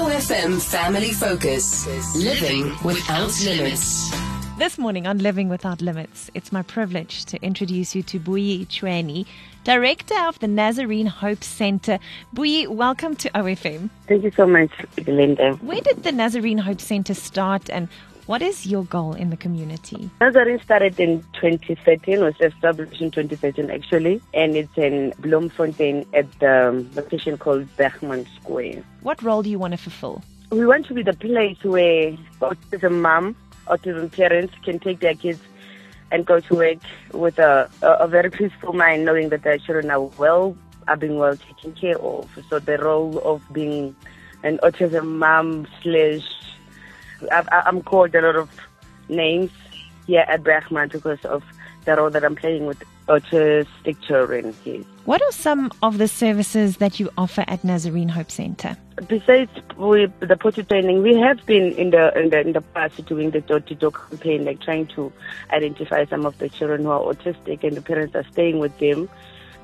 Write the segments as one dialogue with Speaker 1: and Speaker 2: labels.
Speaker 1: OFM Family Focus. Living without limits.
Speaker 2: This morning on Living Without Limits, it's my privilege to introduce you to Buyi Choene, Director of the Nazarene Hope Center. Buyi, welcome to OFM.
Speaker 3: Thank you so much, Linda.
Speaker 2: Where did the Nazarene Hope Center start and what is your goal in the community?
Speaker 3: Nazarene started in 2013, was established in 2013 actually, and it's in Bloemfontein at the um, location called Bergman Square.
Speaker 2: What role do you want to fulfill?
Speaker 3: We want to be the place where autism mom, autism parents can take their kids and go to work with a, a, a very peaceful mind, knowing that their children are well, are being well taken care of. So the role of being an autism mom slash i am called a lot of names here at Bergman because of the role that I'm playing with autistic children here.
Speaker 2: What are some of the services that you offer at Nazarene Hope Center?
Speaker 3: Besides with the potty training, we have been in the in the in the past doing the door to door campaign, like trying to identify some of the children who are autistic and the parents are staying with them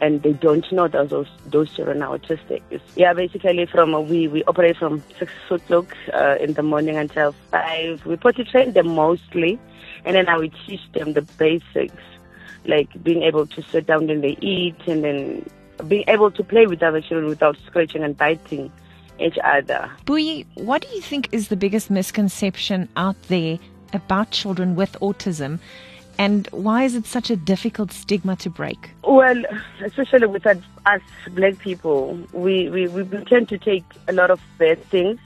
Speaker 3: and they don't know that those those children are autistic. Yeah, basically from uh, we we operate from six o'clock uh, in the morning until five. We potty train them mostly, and then I will teach them the basics, like being able to sit down when they eat, and then being able to play with other children without scratching and biting each other.
Speaker 2: Buyi, what do you think is the biggest misconception out there about children with autism? And why is it such a difficult stigma to break?
Speaker 3: Well, especially with us black people, we, we, we tend to take a lot of bad things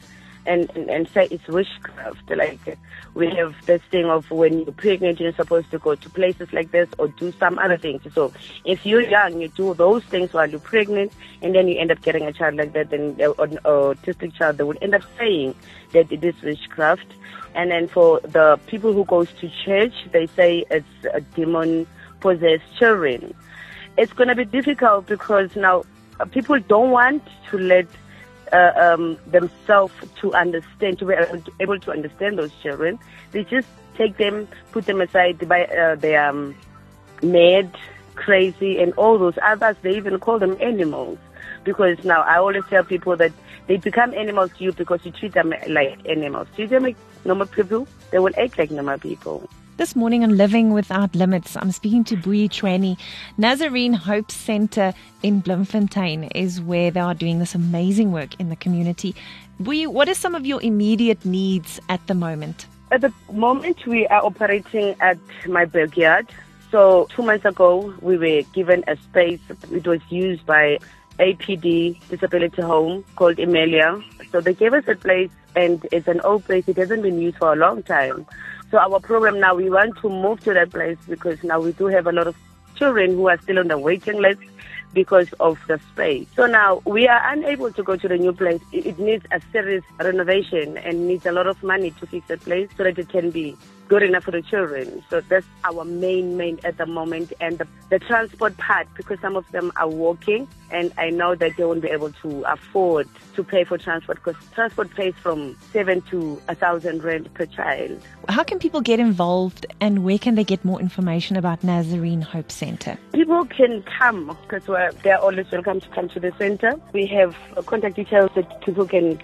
Speaker 3: and, and, and say it's witchcraft. Like we have this thing of when you're pregnant, you're supposed to go to places like this or do some other things. So if you're young, you do those things while you're pregnant, and then you end up getting a child like that, then an autistic child, they would end up saying that it is witchcraft. And then for the people who goes to church, they say it's a demon possessed children. It's going to be difficult because now uh, people don't want to let uh, um, themselves to understand, to be able to understand those children. They just take them, put them aside. By uh, they are um, mad, crazy, and all those others. They even call them animals because now I always tell people that they become animals to you because you treat them like animals. Treat them like normal people, they will act like normal people.
Speaker 2: This morning on Living Without Limits, I'm speaking to Buyi Choene. Nazarene Hope Center in Bloemfontein is where they are doing this amazing work in the community. Buyi, what are some of your immediate needs at the moment?
Speaker 3: At the moment, we are operating at my backyard. So, two months ago, we were given a space. It was used by APD disability home called Emilia. So, they gave us a place, and it's an old place. It hasn't been used for a long time. So our program now, we want to move to that place because now we do have a lot of children who are still on the waiting list because of the space. So now we are unable to go to the new place. It needs a serious renovation and needs a lot of money to fix the place so that it can be good enough for the children. So that's our main, main at the moment. And the, the transport part, because some of them are walking, and I know that they won't be able to afford to pay for transport because transport pays from seven to a thousand rand per child.
Speaker 2: How can people get involved and where can they get more information about Nazarene Hope Center?
Speaker 3: People can come because they're always welcome to come to the center. We have contact details that people can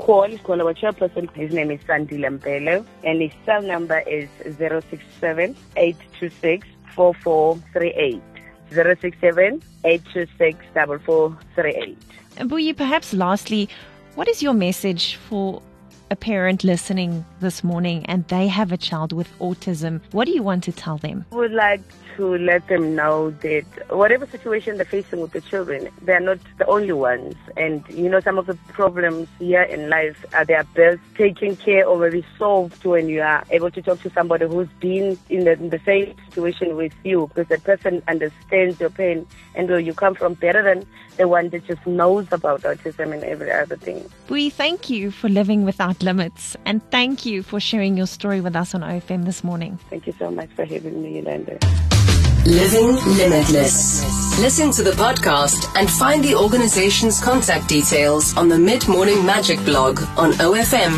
Speaker 3: call, call our chairperson. His name is Sandy Lampelo, and his cell number is 067 826 4438. 067 826 4438.
Speaker 2: Buyi, perhaps lastly, what is your message for a parent listening this morning and they have a child with autism? What do you want to tell them?
Speaker 3: I would like to let them know that whatever situation they're facing with the children, they're not the only ones. And, you know, some of the problems here in life are they are best taken care of or resolved when you are able to talk to somebody who's been in the, in the same situation with you because that person understands your pain and where you come from better than the one that just knows about autism and every other thing.
Speaker 2: We thank you for living without limits and thank you for sharing your story with us on OFM this morning.
Speaker 3: Thank you so much for having me, Yolanda.
Speaker 1: Living Limitless. Listen to the podcast and find the organization's contact details on the Mid Morning Magic blog on ofm.co.za.